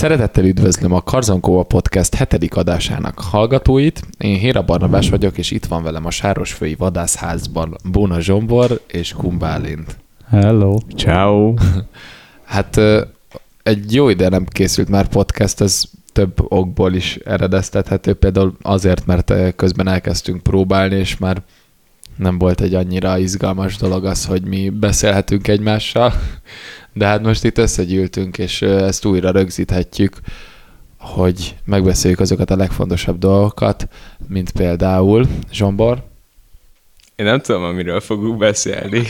Szeretettel üdvözlöm a Karzankóva Podcast hetedik adásának hallgatóit. Én Héra Barnabás vagyok, és itt van velem a Sárosfői Vadászházban Bóna Zsombor és Kumbálint. Hello. Ciao. Hát egy jó ide nem készült már podcast, ez több okból is eredeztethető, például azért, mert közben elkezdtünk próbálni, és már nem volt egy annyira izgalmas dolog az, hogy mi beszélhetünk egymással, de hát most itt összegyűltünk, és ezt újra rögzíthetjük, hogy megbeszéljük azokat a legfontosabb dolgokat, mint például Zsombor, Én nem tudom, amiről fogunk beszélni.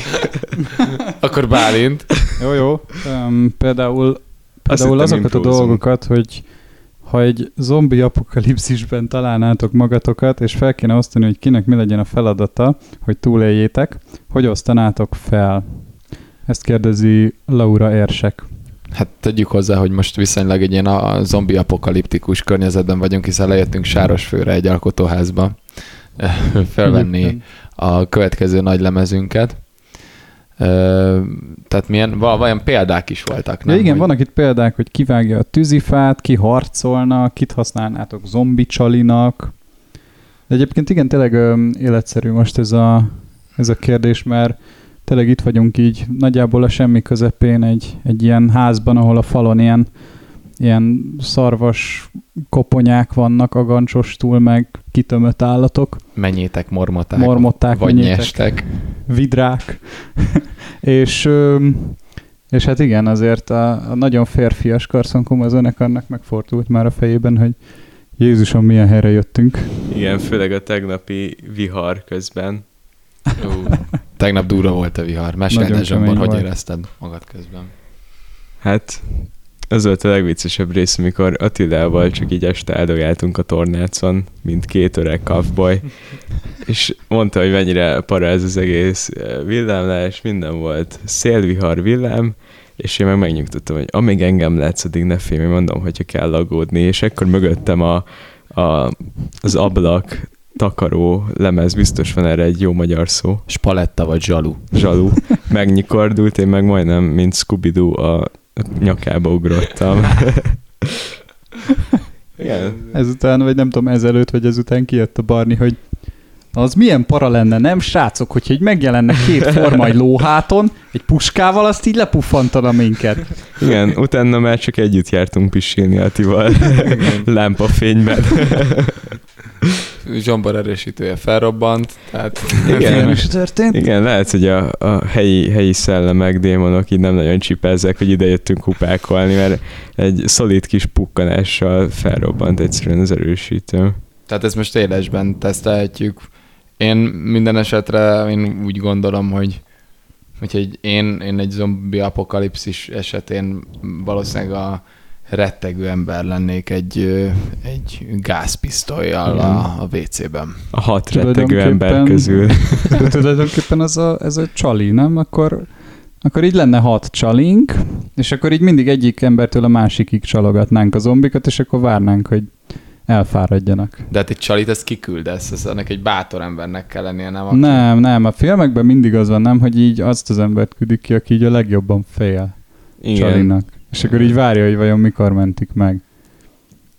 akkor Bálint, Jó, jó. Um, például Azt például hittem, azokat a dolgokat, hogy ha egy zombi apokalipszisben találnátok magatokat, és fel kéne osztani, hogy kinek mi legyen a feladata, hogy túléljétek, hogy osztanátok fel? Ezt kérdezi Laura Érsek. Hát tegyük hozzá, hogy most viszonylag egy ilyen a zombi apokaliptikus környezetben vagyunk, hiszen lejöttünk Sárosfőre egy alkotóházba felvenni a következő nagy lemezünket. Tehát milyen, vajon példák is voltak, nem? igen, Hogy- vannak itt példák, hogy kivágja a tűzifát, ki harcolna, kit használnátok zombi csalinak. De egyébként igen, tényleg életszerű most ez a, ez a kérdés, mert tényleg itt vagyunk így nagyjából a semmi közepén egy, egy ilyen házban, ahol a falon ilyen, ilyen szarvas koponyák vannak, agancsos túl, meg kitömött állatok, Menjétek, mormoták, mormották, vagy menjétek nyestek. vidrák. és, és hát igen, azért a, a nagyon férfias Karszonkom az zenekarnak megfordult már a fejében, hogy Jézusom, milyen helyre jöttünk. Igen, főleg a tegnapi vihar közben. Ú, Tegnap durva volt a vihar. Mesélj el, Zsombor, hogy volt. érezted magad közben? Hát, az volt a legviccesebb rész, amikor Attilával csak így este áldogáltunk a tornácon, mint két öreg kavboly, és mondta, hogy mennyire para ez az egész eh, villámlás, minden volt szélvihar, villám, és én meg megnyugtattam, hogy amíg engem látsz, addig ne félj, mondom, hogyha kell aggódni, és ekkor mögöttem a, a, az ablak takaró lemez, biztos van erre egy jó magyar szó, Spaletta vagy zsalu? zsalú, megnyikordult, én meg majdnem, mint scooby a nyakába ugrottam. Igen. Ezután, vagy nem tudom, ezelőtt, vagy ezután kijött a Barni, hogy az milyen para lenne, nem srácok, hogyha így megjelenne két forma egy lóháton, egy puskával, azt így lepuffantana minket. Igen, utána már csak együtt jártunk pisilni Atival lámpafényben. Zsombor erősítője felrobbant, tehát Igen. Is történt. Igen, lehet, hogy a, a helyi, helyi szellemek, démonok így nem nagyon csipezzek, hogy ide jöttünk kupákolni, mert egy szolid kis pukkanással felrobbant egyszerűen az erősítő. Tehát ezt most élesben tesztelhetjük. Én minden esetre én úgy gondolom, hogy hogy én, én egy zombi apokalipszis esetén valószínűleg a rettegő ember lennék egy, egy gázpisztolyjal a, a WC-ben. A hat rettegő ember közül. Tulajdonképpen az a, ez a csali, nem? Akkor, akkor így lenne hat csalink, és akkor így mindig egyik embertől a másikig csalogatnánk a zombikat, és akkor várnánk, hogy elfáradjanak. De hát egy csalit ezt kiküldesz, ez annak egy bátor embernek kell lennie, nem? Aki... Nem, nem, a filmekben mindig az van, nem, hogy így azt az embert küldik ki, aki így a legjobban fél Igen. csalinak. És akkor így várja, hogy vajon mikor mentik meg. Én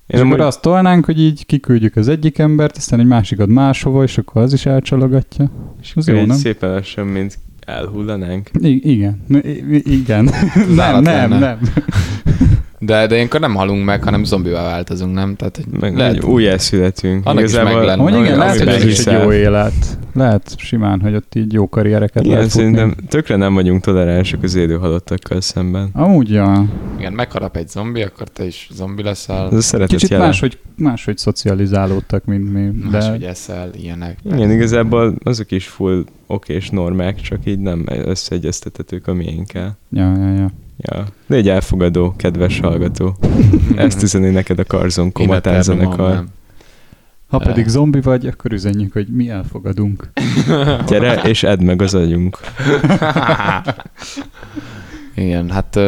és akkor amúgy- azt tolnánk, hogy így kiküldjük az egyik embert, aztán egy másikat máshova, és akkor az is elcsalogatja. És az jó, nem? szépen lassan, mint elhullanánk. I- igen. I- igen. nem, nem, nem. De, de ilyenkor nem halunk meg, hanem zombivá változunk, nem? Tehát, hogy Meg lehet, újjászületünk. Annak is meg lenne. Hogy igen, lehet, hogy ez is egy jó élet. Lehet simán, hogy ott így jó karriereket Igen, lehet futni. szerintem tökre nem vagyunk toleránsak az élő halottakkal szemben. Amúgy, ja. igen, megharap egy zombi, akkor te is zombi leszel, Ez a szeretet Kicsit jele. máshogy, máshogy szocializálódtak, mint mi. De máshogy eszel, ilyenek. Igen, igazából azok is full okés normák, csak így nem összeegyeztethetők a miénkkel. Ja, ja, ja. Ja. Légy elfogadó, kedves hallgató. Ezt üzeni neked a Karzon Komatán zenekar. termom, Ha pedig zombi vagy, akkor üzenjük, hogy mi elfogadunk. Gyere, és edd meg az agyunk. Igen, hát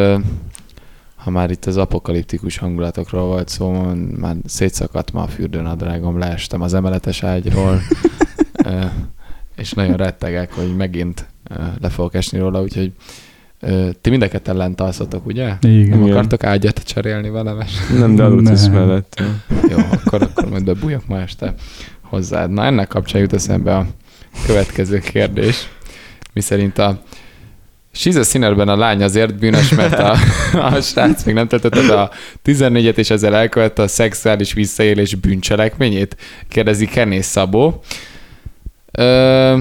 ha már itt az apokaliptikus hangulatokról volt szó, már szétszakadt ma a fürdőnadrágom, leestem az emeletes ágyról, és nagyon rettegek, hogy megint le fogok esni róla, úgyhogy Ti mindeket ellen alszotok, ugye? Igen. Nem akartok ágyat cserélni velem? Nem, de aludsz mellett. Jó, akkor, akkor majd bebújok ma este hozzád. Na, ennek kapcsán jut eszembe a következő kérdés, miszerint a Siza Sinnerben a lány azért bűnös, mert a, a srác még nem töltötte be a 14-et, és ezzel elkövette a szexuális visszaélés bűncselekményét? Kérdezi Kenész Szabó. Ö,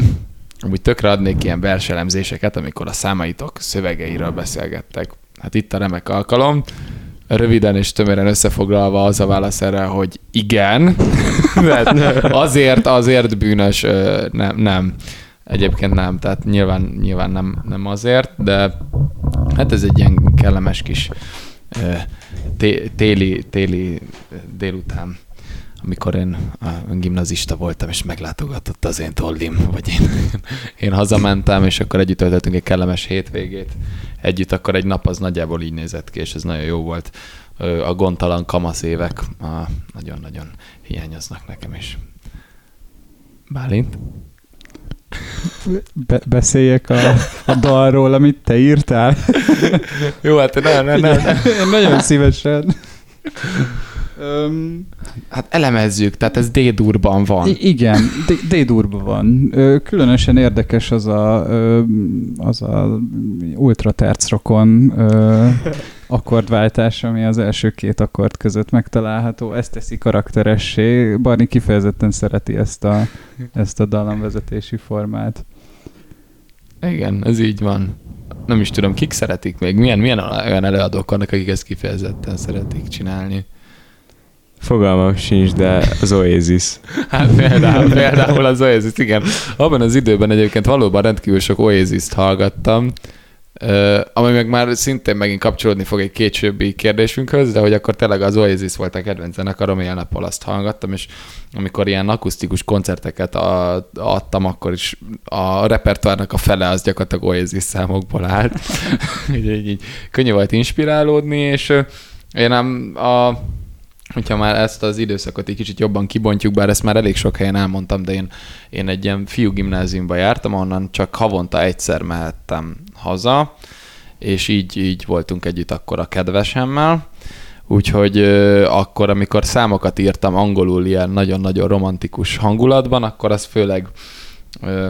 amúgy tökre adnék ilyen verselemzéseket, amikor a számaitok szövegeiről beszélgettek. Hát itt a remek alkalom. Röviden és tömören összefoglalva az a válasz erre, hogy igen. Tehát azért, azért bűnös, nem, nem. Egyébként nem, tehát nyilván, nyilván nem, nem azért, de hát ez egy ilyen kellemes kis téli, téli délután, amikor én gimnazista voltam, és meglátogatott az én tollim, vagy én, én hazamentem, és akkor együtt töltöttünk egy kellemes hétvégét. Együtt akkor egy nap az nagyjából így nézett ki, és ez nagyon jó volt. A gondtalan kamasz évek nagyon-nagyon hiányoznak nekem is. Bálint? Be- beszéljek a, a dalról, amit te írtál. Jó, hát nem, nem, nem. Én nagyon szívesen. Öm, Hát elemezzük, tehát ez D-durban van. I- igen, D-durban van. Különösen érdekes az a, az a ultratercrokon akkordváltás, ami az első két akkord között megtalálható. Ez teszi karakteressé. Barni kifejezetten szereti ezt a, ezt a dallamvezetési formát. Igen, ez így van. Nem is tudom, kik szeretik még. Milyen, milyen olyan előadók vannak, akik ezt kifejezetten szeretik csinálni. Fogalmam sincs, de az Oasis. Hát például, például az Oasis, igen. Abban az időben egyébként valóban rendkívül sok Oasis-t hallgattam, ami meg már szintén megint kapcsolódni fog egy későbbi kérdésünkhöz, de hogy akkor tényleg az Oasis volt a kedvenc zenekarom, ilyen nappal azt hallgattam, és amikor ilyen akusztikus koncerteket a, adtam, akkor is a repertoárnak a fele az gyakorlatilag Oasis számokból állt. így, így, így könnyű volt inspirálódni, és én nem a hogyha már ezt az időszakot egy kicsit jobban kibontjuk, bár ezt már elég sok helyen elmondtam, de én, én egy ilyen fiú gimnáziumba jártam, onnan csak havonta egyszer mehettem haza, és így, így voltunk együtt akkor a kedvesemmel. Úgyhogy ö, akkor, amikor számokat írtam angolul ilyen nagyon-nagyon romantikus hangulatban, akkor az főleg ö,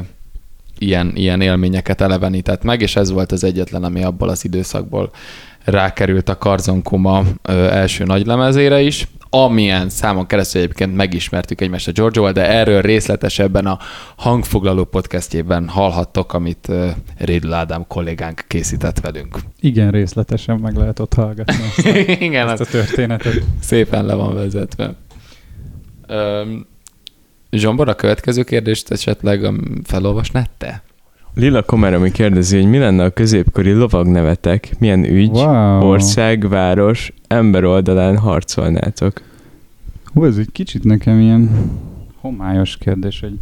ilyen, ilyen élményeket elevenített meg, és ez volt az egyetlen, ami abból az időszakból rákerült a Karzon Kuma ö, első nagylemezére is, amilyen számon keresztül egyébként megismertük egymást a Giorgio-val, de erről részletesebben a hangfoglaló podcastjében hallhattok, amit Rédl Ádám kollégánk készített velünk. Igen, részletesen meg lehet ott hallgatni ezt, Igen, ezt a történetet. szépen le van vezetve. Öm, Zsombor, a következő kérdést esetleg felolvasnád te? Lila Komár, ami kérdezi, hogy mi lenne a középkori lovagnevetek, milyen ügy, Wow. ország, város, ember oldalán harcolnátok. Hú, ez egy kicsit nekem ilyen homályos kérdés, hogy,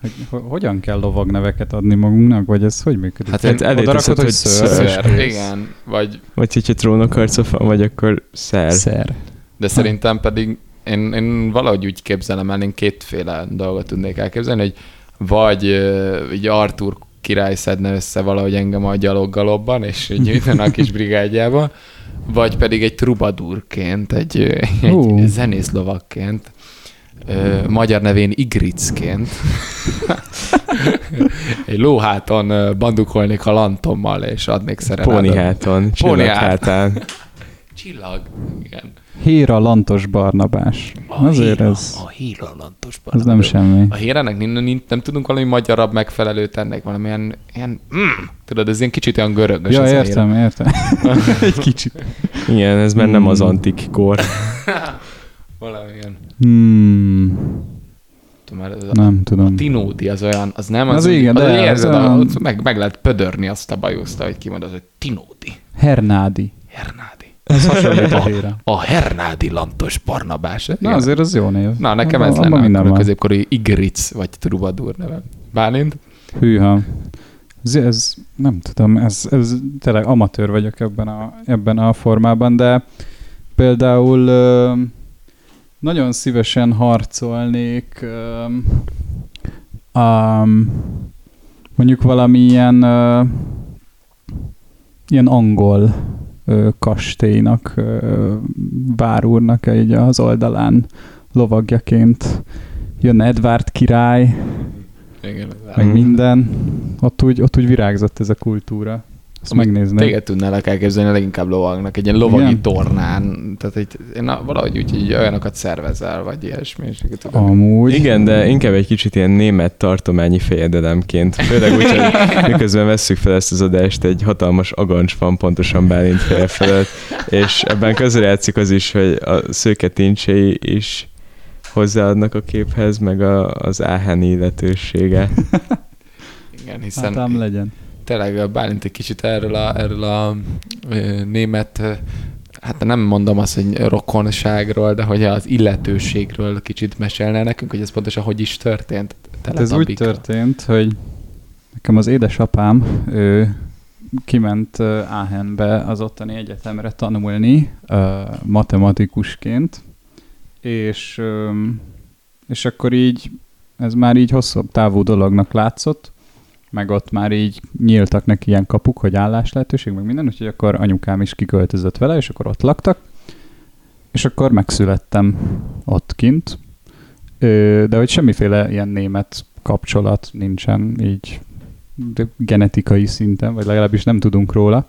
hogy ho- hogyan kell lovagneveket adni magunknak, vagy ez hogy működik? Hát Hát én elé teszed, hogy Szer, kész. igen, vagy, Vagy hogyha trónokharca fan vagy, akkor szer. Szer. de szerintem pedig én, én valahogy úgy képzelem el, én kétféle dolgot tudnék elképzelni, hogy vagy így Artur király szedne össze valahogy engem a gyaloggalobban, és gyűjtene a kis brigádjába, vagy pedig egy trubadúrként, egy, egy Hú. zenészlovakként, ö, magyar nevén Igricként, egy lóháton bandukolnék a lantommal, és adnék szerenádot. Póniháton, csillaghátán. Csillag, igen. Héra Lantos Barnabás. A Azért híra, ez, A híra lantos ez nem semmi. A hírenek nem, nem, nem tudunk valami magyarabb megfelelőt ennek, valamilyen ilyen, mm, tudod, ez ilyen kicsit olyan görögös. Ja, ez a értem, értem. egy kicsit. Igen, ez már nem az Hmm. antik kor. Valamilyen. Hmm, Tudom, ez a, nem a tudom. Tinódi az olyan, az nem, Az az, igen, az, de az érzed, olyan- meg, meg lehet pödörni azt a bajuszt, hogy kimondod, hogy Tinódi, Hernádi. Hernádi. Ez hasonlít a. A Hernádi lantos Barnabás. Na Igen. azért az jó név. Na, nekem ez lenne minden a középkori Igric, vagy Trubadúr neve. Bálint? Hűha. Ez, ez, nem tudom, ez, ez tényleg amatőr vagyok ebben a, ebben a formában, de például ö, nagyon szívesen harcolnék ö, um, mondjuk valamilyen ö, ilyen angol kastélynak, várúrnak így az oldalán lovagjaként jön Edward király, Igen. meg minden. Ott úgy, ott úgy virágzott ez a kultúra. Azt Amúgy megnézném. Téged tudnálak elképzelni leginkább lovagnak, egy ilyen lovagi Igen? tornán. Tehát egy, na- valahogy úgy így olyanokat szervezel, vagy ilyesmi. És Amúgy. Igen, de inkább egy kicsit ilyen német tartományi fejedelemként. Főleg úgy, hogy miközben vesszük fel ezt az adást, egy hatalmas agancs van pontosan Bálint feje felett, és ebben közrejátszik az is, hogy a szőke tincsei is hozzáadnak a képhez, meg a, az áhen illetősége. Igen, Hát hiszen ám legyen. Tényleg a Bálint egy kicsit erről a, erről a ö, német, ö, hát nem mondom azt, hogy rokonságról, de hogy az illetőségről kicsit mesélne nekünk, hogy ez pontosan hogy is történt. Hát ez úgy történt, hogy nekem az édesapám, ő kiment ö, Aachenbe az ottani egyetemre tanulni matematikusként, és, és akkor így ez már így hosszabb távú dolognak látszott, meg ott már így nyíltak neki ilyen kapuk, hogy állás lehetőség, meg minden, úgyhogy akkor anyukám is kiköltözött vele, és akkor ott laktak, és akkor megszülettem ott kint, de hogy semmiféle ilyen német kapcsolat nincsen így genetikai szinten, vagy legalábbis nem tudunk róla.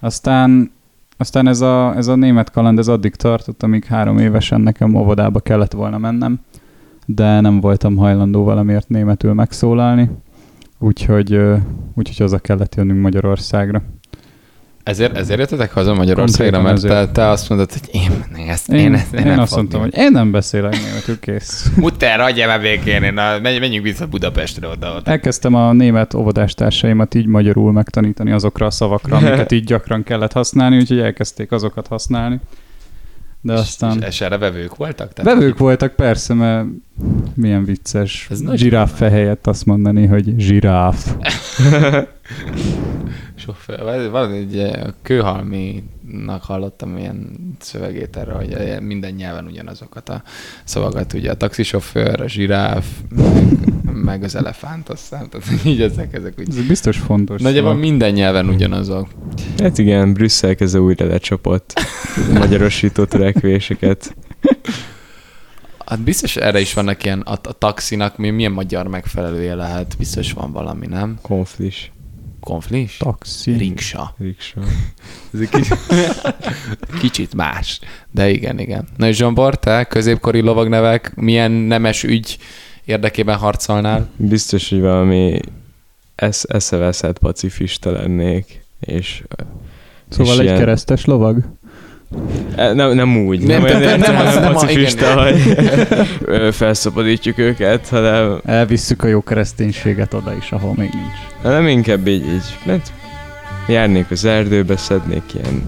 Aztán, aztán ez, a, ez a német kaland ez addig tartott, amíg három évesen nekem óvodába kellett volna mennem, de nem voltam hajlandó valamiért németül megszólalni, úgyhogy, úgyhogy haza kellett jönnünk Magyarországra. Ezért, ezért jöttetek haza Magyarországra, mert te, te azt mondod, hogy én, ezt, Én, én, ezt, én, én nem azt mondtam, hogy én nem beszélek németül, kész. Mutter, hagyjál már békén, én, na, menj, menjünk vissza Budapestre oda. oda. Elkezdtem a német óvodástársaimat így magyarul megtanítani azokra a szavakra, amiket így gyakran kellett használni, úgyhogy elkezdték azokat használni. De aztán... és, és erre vevők voltak? Tehát Vevők voltak persze, mert milyen vicces. Ez nagy Zsiráf fe helyett azt mondani, hogy zsiráf. Sofőr, valami egy kőhalminak hallottam ilyen szövegét erre, hogy minden nyelven ugyanazokat a szavakat, ugye a taxisofőr, a zsiráf, meg, meg az elefánt, aztán, tehát így ezek, ezek úgy. Ez biztos fontos. Nagyjából szavak. minden nyelven ugyanazok. Hát igen, Brüsszel kezdve újra lecsapott magyarosító törekvéseket. Hát biztos erre is vannak ilyen, a, a taxinak mi, milyen magyar megfelelője lehet, biztos van valami, nem? Konflis. Konflis? Taxi. Riksa. Riksa. Ez egy kicsit, kicsit más. De igen, igen. Na és Zsombor, te középkori lovagnevek, milyen nemes ügy érdekében harcolnál? Biztos, hogy valami esz- eszeveszett pacifista lennék, és Szóval és egy ilyen- keresztes lovag? E, Nem, nem úgy, Nem, nem, nem, nem, nem, nem nem, az, nem a- pacifista, hogy felszabadítjuk őket, hanem, Elvisszük a jó kereszténységet oda is, ahol még nincs. hanem inkább így, így mert járnék az erdőbe, szednék ilyen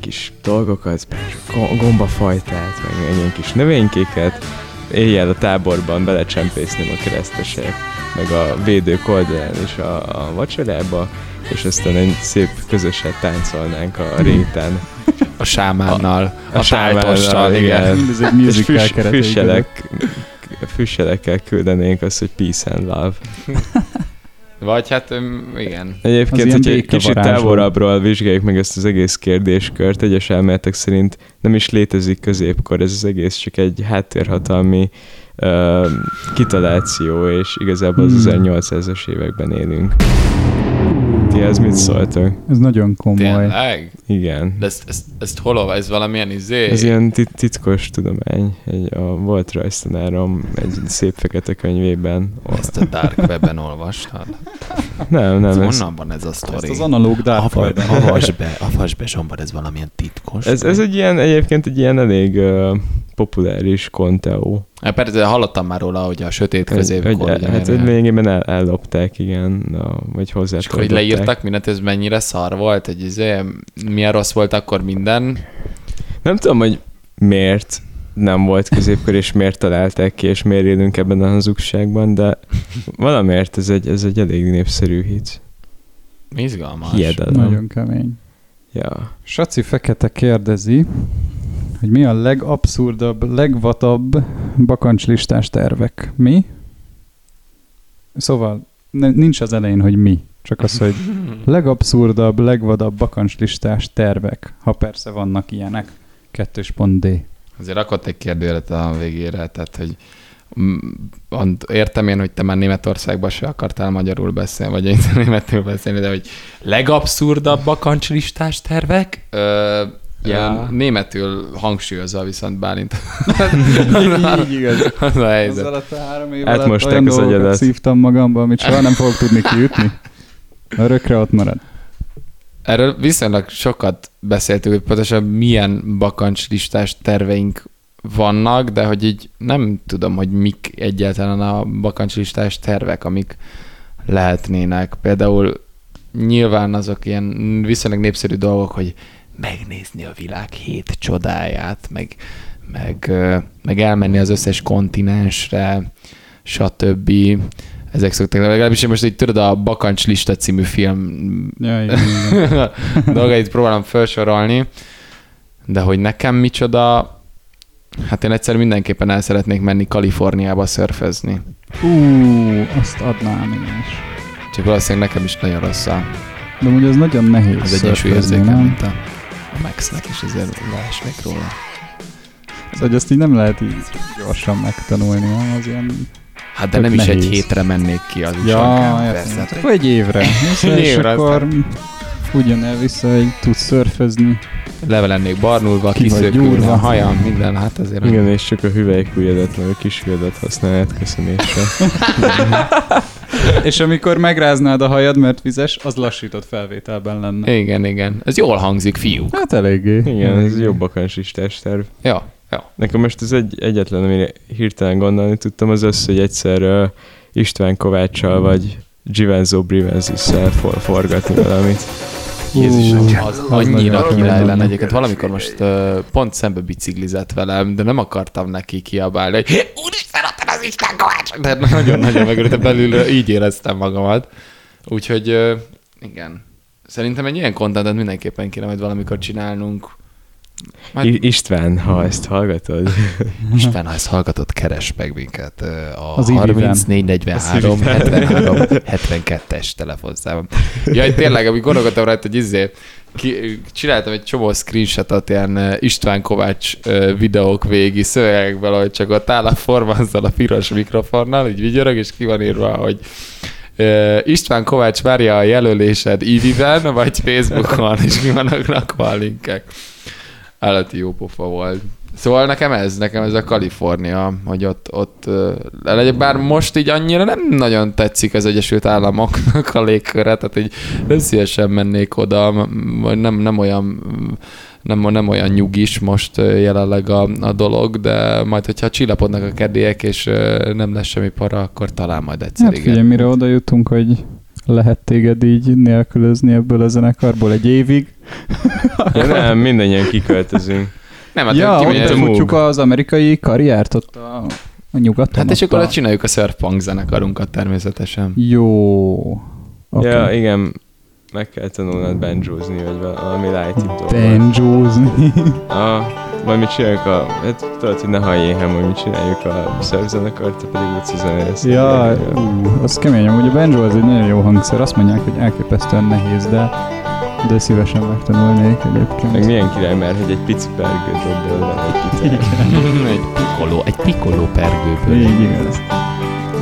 kis dolgokat, go- gombafajtát, meg ilyen kis növénykéket, éjjel a táborban belecsempészném a keresztesek, meg a védők oldalán is a, a vacsorába, és aztán egy szép közösen táncolnánk a réten. A sámánnal, a, a sámánnal, tájtossal, igen. Mindez egy És musical között. füsselek, füsselekkel küldenénk azt, hogy peace and love. Vagy hát igen. Egyébként, ilyen hogy egy kicsit távolabbról vizsgáljuk meg ezt az egész kérdéskört, egyes elméletek szerint nem is létezik középkor, ez az egész csak egy háttérhatalmi uh, kitaláció, és igazából az Hmm. 1800-as években élünk. Ti ez mit szóltok? Ez nagyon komoly. Tényleg? Igen. De ezt, ezt, ezt hol? Ez valamilyen izé? Ez ilyen tit- titkos tudomány. Egy, a, volt rajztanárom egy szép fekete könyvében. Ezt a Dark Web-en olvastad? Nem, nem, Ez ez, honnan van ez a Ezt sztori? az analóg dark Ava- web Avasd be, avasd be, Zsombor, ez valamilyen titkos. ez, ez egy ilyen, egyébként egy ilyen elég uh, populáris konteó. Hát persze hallottam már róla, hogy a sötét középkor. ugye, hát hogy lényegében el, ellopták, igen, na, vagy hozzá És akkor hogy leírtak mindent, ez mennyire szar volt, hogy izé, milyen rossz volt akkor minden. Nem tudom, hogy miért nem volt középkor, és miért találták ki, és miért élünk ebben a hazugságban, de valamiért ez egy, ez egy elég népszerű hit. Izgalmas. Hihetetlen. Nagyon kemény. Ja. Saci Fekete kérdezi, hogy mi a legabszurdabb, legvatabb bakancslistás tervek. Mi? Szóval nincs az elején, hogy mi. Csak az, hogy legabszurdabb, legvadabb bakancslistás tervek, ha persze vannak ilyenek. Kettős pont D. Azért rakott egy kérdőjelet a végére, tehát hogy mm, értem én, hogy te már Németországban se akartál magyarul beszélni, vagy én németül beszélni, de hogy legabszurdabb bakancslistás tervek? Ö, Ja. Németül hangsúlyozza viszont Bálint. Így igaz. Az a Az helyzet. alatt a három év Átmosták alatt olyan az dolgokat szívtam magamba, amit soha nem fogok tudni kiütni. Örökre ott marad. Erről viszonylag sokat beszéltünk, hogy pontosan milyen bakancslistás terveink vannak, de hogy így nem tudom, hogy mik egyáltalán a bakancslistás tervek, amik lehetnének. Például nyilván azok ilyen viszonylag népszerű dolgok, hogy megnézni a világ hét csodáját, meg, meg, meg elmenni az összes kontinensre, stb. Ezek szoktak, legalábbis én most így tudod, a Bakancs Lista című film Ja, igen. dolgait próbálom felsorolni, de hogy nekem micsoda, hát én egyszer mindenképpen el szeretnék menni Kaliforniába szörfözni. Ú, azt adnám én is. Csak valószínűleg nekem is nagyon rossz a, De ugye ez nagyon nehéz az szörfözni, egyensúlyérzékem, nem? mint a, a Maxnek, és ezért leesnék róla. Szóval hogy azt így nem lehet így gyorsan megtanulni, nem? Az ilyen... Hát de nem is egy nehéz. hétre mennék ki, az Ja, persze. Hát, Akkor egy évre. És, Egy és évre, akkor ugyan el vissza, hogy tudsz szörfözni. Le lennék barnulva, kiszökülve, a hajam, minden, hát azért. Igen, és csak a hüvelykújadat, meg a kis ujjadat használják köszönésre. és amikor megráznád a hajad, mert vizes, az lassított felvételben lenne. Igen, igen. Ez jól hangzik, fiúk. Hát eléggé. Igen, ez jobb bakancslistás terv. Ja, ja. Nekem most az egy, egyetlen, amire hirtelen gondolni tudtam, az az, hogy egyszer uh, István Kovácssal vagy Givenzo Brivenzisszel for, forgatni valamit. Jézusom, Ú, az, az annyira király lenne egyébként. Valamikor most uh, pont szembe biciklizett velem, de nem akartam neki kiabálni, hogy úristen, az Isten Kovács! De nagyon-nagyon megörültem belül, így éreztem magamat. Úgyhogy igen. Szerintem egy ilyen kontentet mindenképpen kéne majd valamikor csinálnunk. Majd I- István, ha ezt hallgatod. Isten, ha ezt hallgatod, keres meg minket a Az az Iviben. 3443 73 72-es telefonszámom. Jaj, tényleg, amikor gondolkodtam rajta, hogy izé, ki, csináltam egy csomó screenshotot ilyen István Kovács videók végi szövegekből, hogy csak ott áll a forma azzal a piros mikrofonnal, így vigyorog, és ki van írva, hogy István Kovács várja a jelölésed Iviben, vagy Facebookon, és mi vannak rakva a linkek. Állati jó pofa volt. Szóval nekem ez, nekem ez a Kalifornia, hogy ott, ott legyen, bár most így annyira nem nagyon tetszik az Egyesült Államoknak a légköre, tehát így nem szívesen mennék oda, vagy nem, nem olyan nem, nem olyan nyugis most jelenleg a, a dolog, de majd, hogyha csillapodnak a kedélyek, és nem lesz semmi para, akkor talán majd egyszer Hát igen. figyelj, mire oda jutunk, hogy lehet téged így nélkülözni ebből a zenekarból egy évig. Ja, nem, mindannyian kiköltözünk. Nem, hát ja, ott befutjuk az amerikai karriert ott a, a nyugaton. Hát és akkor a... csináljuk a surfpunk zenekarunkat természetesen. Jó. Okay. Ja, igen, meg kell tanulnod banjózni, vagy valami light dolgot. Banjózni. Ah, majd mi csináljuk a... Hát tudod, hogy ne halljél éhen, majd mi csináljuk a surfzenekart, te pedig úgy zenész. ja, ú, az kemény. Amúgy a banjo az egy nagyon jó hangszer. Azt mondják, hogy elképesztően nehéz, de, de szívesen megtanulnék egyébként. Meg milyen király, mert hogy egy pici pergő dobbol van egy gitár. egy pikoló, egy pikoló pergőből. Így igaz.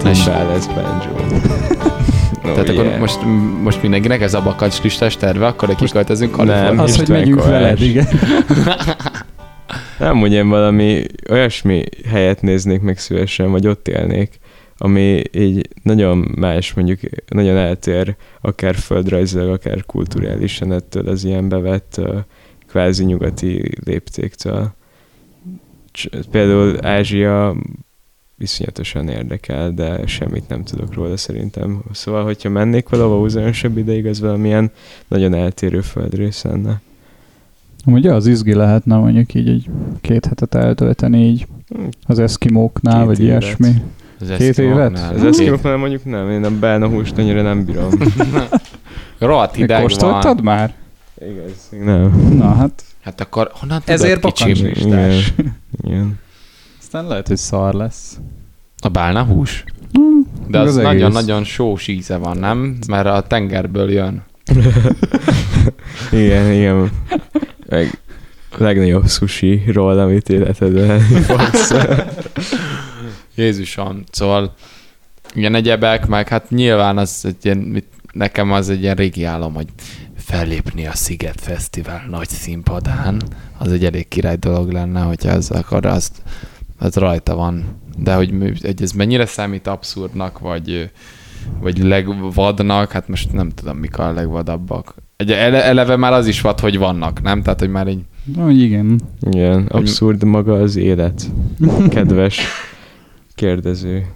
Timbál lesz banjo. No, Tehát akkor yeah. most, most mindenkinek ez a bakancs listás terve, akkor egy kiköltözünk Nem. Kaliforniába. Az, hogy megyünk Kovács. veled, igen. Nem, hogy én valami olyasmi helyet néznék meg szívesen, vagy ott élnék, ami így nagyon más, mondjuk nagyon eltér, akár földrajzilag, akár kulturálisan ettől az ilyen bevett kvázi nyugati léptéktől. Például Ázsia iszonyatosan érdekel, de semmit nem tudok róla szerintem. Szóval, hogyha mennék valahova uzányosabb ideig, az valamilyen nagyon eltérő földrész lenne. Amúgy az izgi lehetne mondjuk így egy két hetet eltölteni így Hm, az eszkimóknál, Két vagy évet. ilyesmi. Az Két évet? eszkimóknál. Az eszkimoknál mondjuk nem, én a belna húst annyira nem bírom. Rohadt hideg Kóstoltad van. már? Igaz, nem. Na hát, Hát akkor honnan tudod, ezért kicsim? bakancslistás. Igen. Aztán lehet, hogy szar lesz. A bálna hús? Hmm, De Az nagyon-nagyon sós íze van, nem? Mert a tengerből jön. Igen, igen. Meg legnagyobb sushi-ról, amit életedben fogsz. Jézusom, szóval ilyen egyebek, meg hát nyilván az egy ilyen, mit, nekem az egy ilyen régi álom, hogy fellépni a Sziget Fesztivál nagy színpadán, az egy elég király dolog lenne, hogyha az akkor azt, az rajta van. De hogy, hogy ez mennyire számít abszurdnak, vagy, vagy legvadnak, hát most nem tudom, mik a legvadabbak. Egy, ele, eleve már az is vad, hogy vannak, nem? Tehát, hogy már egy Na, igen. Igen, abszurd maga az élet. Kedves kérdező.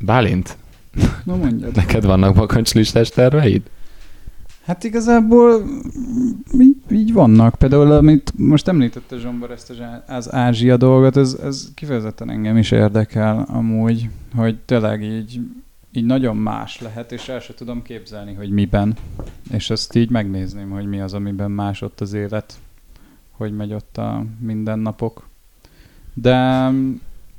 Bálint, Na mondjad. neked vannak bakancslistás terveid? Hát igazából így, így vannak. Például, amit most említette Zsombor ezt az az Ázsia dolgot, ez, ez kifejezetten engem is érdekel amúgy, hogy tényleg így, így nagyon más lehet, és el sem tudom képzelni, hogy miben. És ezt így megnézném, hogy mi az, amiben más ott az élet, hogy megy ott a mindennapok. De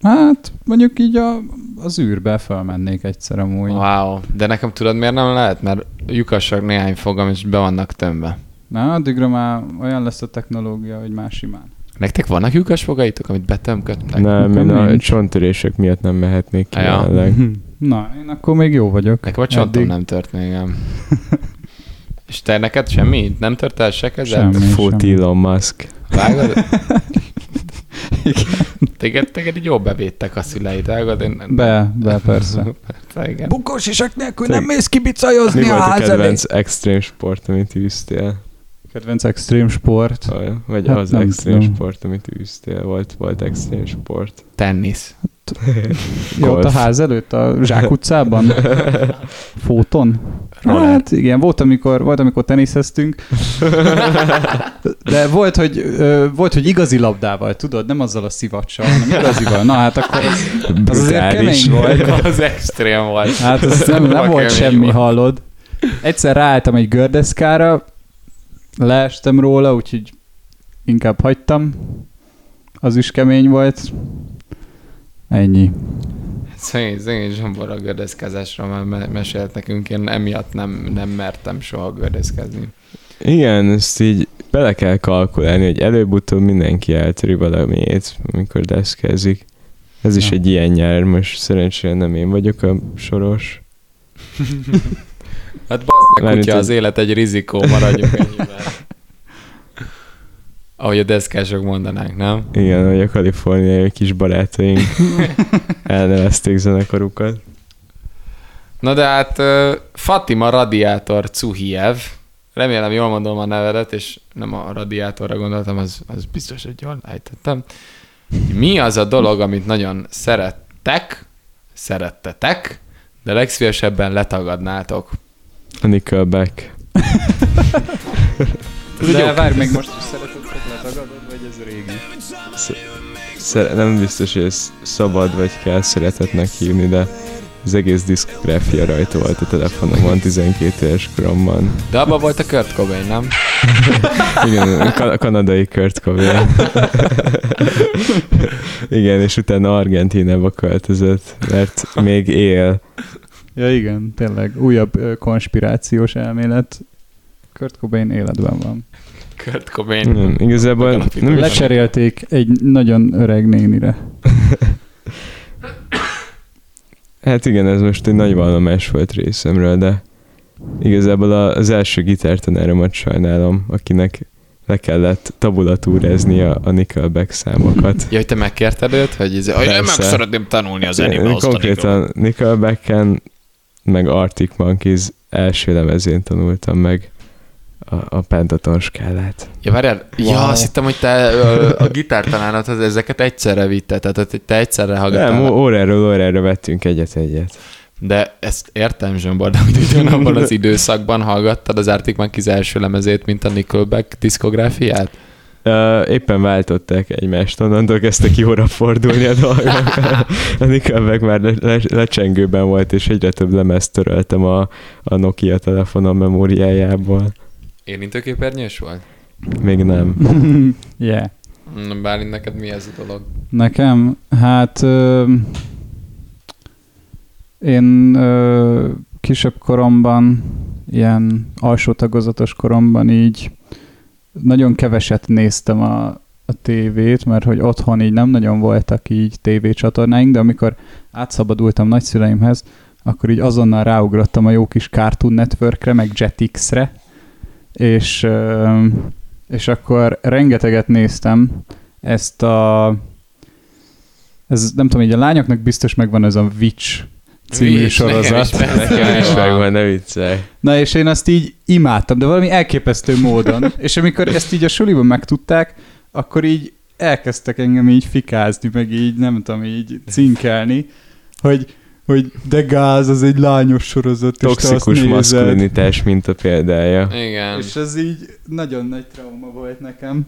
hát mondjuk így a, az űrbe felmennék egyszer amúgy. Wow, de nekem tudod miért nem lehet? Mert lyukassak néhány fogam, és be vannak tömve. Na, addigra már olyan lesz a technológia, hogy már simán. Nektek vannak lyukas fogaitok, amit betömködtek? Nem, én a csontörések miatt nem mehetnék ki Ja. jelenleg. Na, én akkor még jó vagyok. Nekem a csontom Eddig. nem tört még, nem. És te neked semmi? Nem tört el se kezed? Semmi. Fut Elon Musk. Vágod? Téged, téged így jól bevédtek a szüleid, vágod? Én, Be, be persze. Persze, igen. Bukós isak nélkül nem mész kibicajozni Mi volt a kedvenc extrém sport, amit űztél? Kedvenc extrém sport. Vagy- Hát az extrém tudom. sport, amit űztél? Volt, volt extrém sport. Tennisz. Jó, ott a ház előtt, a Zsák utcában? Fóton? Roller. Hát igen, volt amikor, volt, amikor teniszeztünk, de volt hogy, volt, hogy igazi labdával, tudod, nem azzal a szivacsal, hanem igazival. Na hát akkor az, az azért kemény volt. Az extrém volt. Hát ez nem, nem volt semmi, volt. hallod. Egyszer ráálltam egy gördeszkára, leestem róla, úgyhogy inkább hagytam. Az is kemény volt. Ennyi. Szegény, szegény Zsombor a gördeszkázásról már me- mesélt nekünk, én emiatt nem, nem mertem soha gördeszkázni. Igen, ezt így bele kell kalkulálni, hogy előbb-utóbb mindenki eltöri valamiét, amikor deszkezik. Ez is Ja. egy ilyen nyár, most szerencsére nem én vagyok a soros. Hát bazd meg, kutya, az élet egy rizikó, maradjunk ennyiben. Ahogy a deszkások mondanánk, nem? Igen, hogy a kaliforniai kis barátaink elnevezték zenekarukat. Na de hát Fatima Radiátor Cuhiev, remélem jól mondom a nevedet, és nem a radiátorra gondoltam, az, az biztos, hogy jól ejtettem. Mi az a dolog, amit nagyon szerettek, szerettetek, de legszívesebben letagadnátok? A Nickelback. De várj, még most is szereted, régi? Szer- nem biztos, hogy ez szabad vagy kell szeretetnek hívni, de az egész diszkográfia rajta volt a telefonomon 12 éves koromban. De abban volt a Kurt Cobain, nem? Igen, a ka- kanadai Kurt Cobain. Igen, és utána Argentinába költözött, mert még él. Ja igen, tényleg újabb konspirációs elmélet. Kurt Cobain életben van. Kurt Cobain. Nem, igazából nem is, Lecserélték egy nagyon öreg nénire. hát igen, ez most egy nagy vallomás volt részemről, de igazából a- az első gitártanáromat sajnálom, akinek le kellett tabulatúrezni a, a Nickelback számokat. Ja, hogy te megkérted őt, hogy ez, hogy én meg szeretném tanulni az Én Animals Konkrétan Nickelbacken, meg Arctic Monkeys első lemezén tanultam meg a, a pentaton skálát. Ja, várjál, wow. ja, azt hittem, hogy te ö, a gitártanárnathoz ezeket egyszerre vitted, tehát hogy te egyszerre Nem, hallgattál. ó- óráról órára vettünk egyet-egyet. De ezt értem, Zsombor, de hogy ugyanabban az időszakban hallgattad az Arctic Monkeys első lemezét, mint a Nickelback diszkográfiát? Uh, éppen váltották egymást, onnantól kezdtek jóra fordulni a dolgok. A Nickelback már le, le, lecsengőben volt, és egyre több lemezt töröltem a, a Nokia telefonom memóriájából. Érintőképernyős volt? Még nem. yeah. Bálint, neked mi ez a dolog? Nekem? Hát ö, én ö, kisebb koromban, ilyen alsó tagozatos koromban így nagyon keveset néztem a, a tévét, mert hogy otthon így nem nagyon voltak így tévécsatornáink, de amikor átszabadultam nagyszüleimhez, akkor így azonnal ráugrottam a jó kis Cartoon Networkre, meg Jetix-re, és, és akkor rengeteget néztem ezt a ez nem tudom, így a lányoknak biztos megvan ez a Witch című nekem sorozat. Nekem is Van. megvan, ne viccelj. Na és én azt így imádtam, de valami elképesztő módon. és amikor ezt így a suliban megtudták, akkor így elkezdtek engem így fikázni, meg így nem tudom, így cinkelni, hogy, hogy de gáz, az egy lányos sorozat, Toxikus maszkulinitás mint a példája. Igen. És ez így nagyon nagy trauma volt nekem.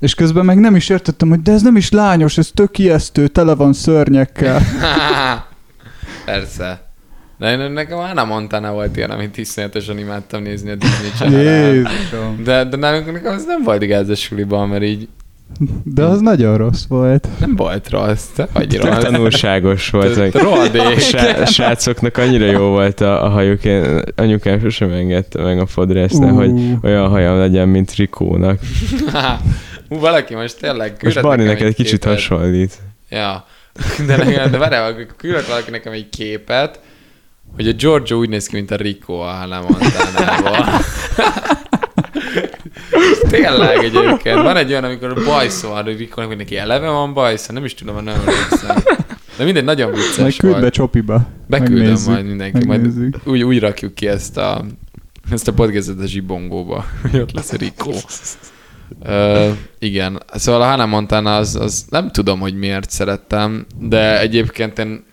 És közben meg nem is értettem, hogy de ez nem is lányos, ez tök ijesztő, tele van szörnyekkel. Persze. De én nekem már nem Montana volt ilyen, amit iszonyatosan imádtam nézni a Disney channel. De, de nálunk nekem az nem volt igaz a suliban, mert így De az nagyon rossz volt. nem volt rossz, te vagy rossz. tanulságos volt. Rohadék. Srá- srácoknak annyira jó volt a, a hajuk, én anyukám sosem engedte meg a fodrásznál, hogy olyan hajam legyen, mint Rikónak. Hú, valaki most tényleg Most Barni neked egy kicsit képet. hasonlít. Ja. De, nekem, de várjál, akkor küldött valaki nekem egy képet, hogy a Giorgio úgy néz ki, mint a Rico a Hannah Montanával. Tényleg egyébként. Van egy olyan, amikor a bajszó van, hogy Rico, hogy neki eleve van bajsza, nem is tudom, nem emlékszem. De mindegy, nagyon Majd vicces küld be. Csopiba. Beküldöm Megnézzük. majd mindenki, majd Megnézzük. úgy, úgy rakjuk ki ezt a, ezt a podcastet a zsibongóba, hogy ott lesz Rico. Uh, igen, szóval a Hannah Montana az, az nem tudom, hogy miért szerettem, de egyébként én,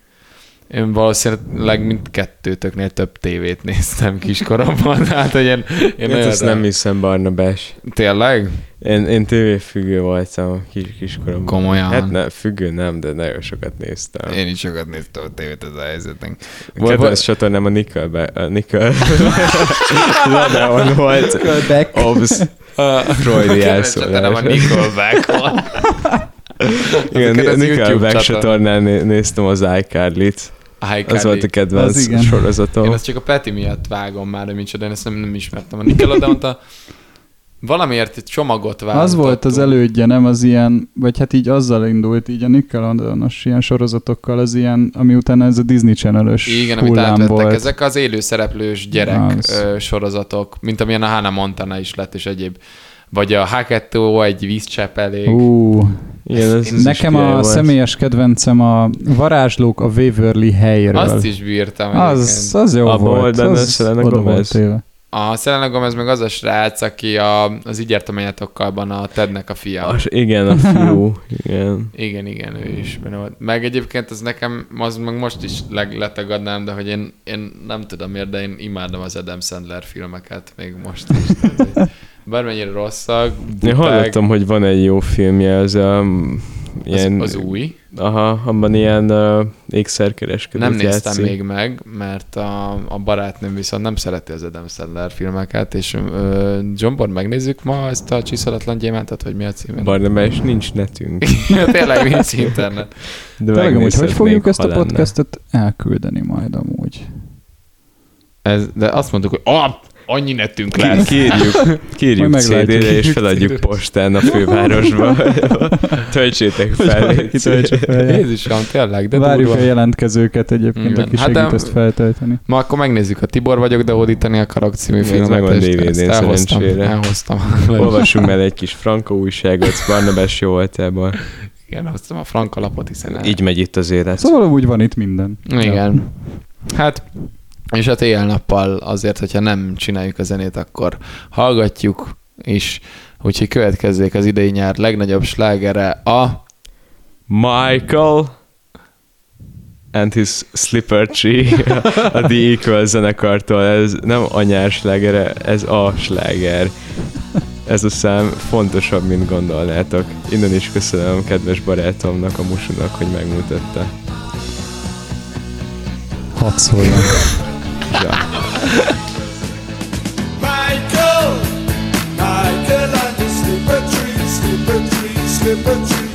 én valószínűleg mindkettőtöknél több tévét néztem kiskoromban, tehát hogy én, én Én ezt nem hiszem, Barnabás. Tényleg? Én, én tévéfüggő voltam kis, kiskoromban. Komolyan? Hát ne, függő nem, de nagyon sokat néztem. Én is sokat néztem a tévét ez a helyzetnek. A kedvenc csatornám a Nickelback. A Nickel... Ledeon volt. Obs. Freudi Nem a elszólás. Nickelback van. Igen, az YouTube Nickelback csatorn- csatornán né- néztem az iCarly-t. Az volt a Az kedvenc igen. Én sorozatom. ezt csak a Peti miatt vágom már, hogy micsoda, én ezt nem, nem ismertem. A Nickelodeon a valamiért egy csomagot vágott. Az volt az elődje, nem az ilyen, vagy hát így azzal indult, így a Nickelodeonos ilyen sorozatokkal, az ilyen, ami utána ez a Disney Channel-ös Igen, amit átvettek, volt. ezek az élőszereplős gyerek Az. sorozatok, mint amilyen a Hannah Montana is lett, és egyéb. Vagy a Hacketto, egy vízcsepelég. Ú, Igen, ez, ez nekem a volt. személyes kedvencem a varázslók a Waverly helyről. Azt is bírtam az, az jó Abban volt. volt benne az Selena oda Gomez? volt. A Selena Gomez meg az a srác, aki a, az anyatokkalban a Tednek a fia. Az, igen, a fiú. Igen. Igen, igen, ő is benne volt. Meg egyébként az nekem, az meg most is leg, letagadnám, de hogy én, én nem tudom miért, de én imádom az Adam Sandler filmeket, még most is. Tehát, Bármennyire rosszak, Én buták, hallottam, hogy van egy jó filmje, az a... Ilyen, az, az új. Aha, abban ilyen uh, ékszerkereskedőt Nem néztem játszik. még meg, mert a, a barátnőm viszont nem szereti az Adam Sandler filmeket, és ö, Johnbor megnézzük ma ezt a csiszolatlan gyémántot, hogy mi a címe? Barnabás, nincs netünk. Tényleg nincs internet. De Tényleg, amúgy, hogy fogjuk ezt a lenne. podcastet elküldeni majd amúgy. Ez, de azt mondtuk, hogy ah, annyi netünk lesz. Kérjük, kérjük CD-re, és feladjuk postán a fővárosba. Töltsétek fel. Jézusom, tényleg, de Várjuk durva. a jelentkezőket egyébként, Igen. aki Hát segít ezt feltölteni. Ma akkor megnézzük a Tibor vagyok, de hódítani akarok című filmet. megvan és DVD-n elhoztam, elhoztam. Olvassunk el egy kis Franco újságot Barnabás jó voltából. Igen, hoztam a franka lapot, hiszen... Így megy itt az élet. Szóval úgy van itt minden. Igen. Hát, és hát éjjel-nappal azért, hogyha nem csináljuk a zenét, akkor hallgatjuk, és úgyhogy következzék az idei nyár legnagyobb slágere a... Michael and his Slipper Tree a The Equal zenekartól. Ez nem anyás slágere, ez a sláger. Ez a szám fontosabb, mint gondolnátok. Innen is köszönöm kedves barátomnak, a Musunak, hogy megmutatta. Hadd szóljon. Michael, Michael and the slipper tree, slipper tree, slipper tree.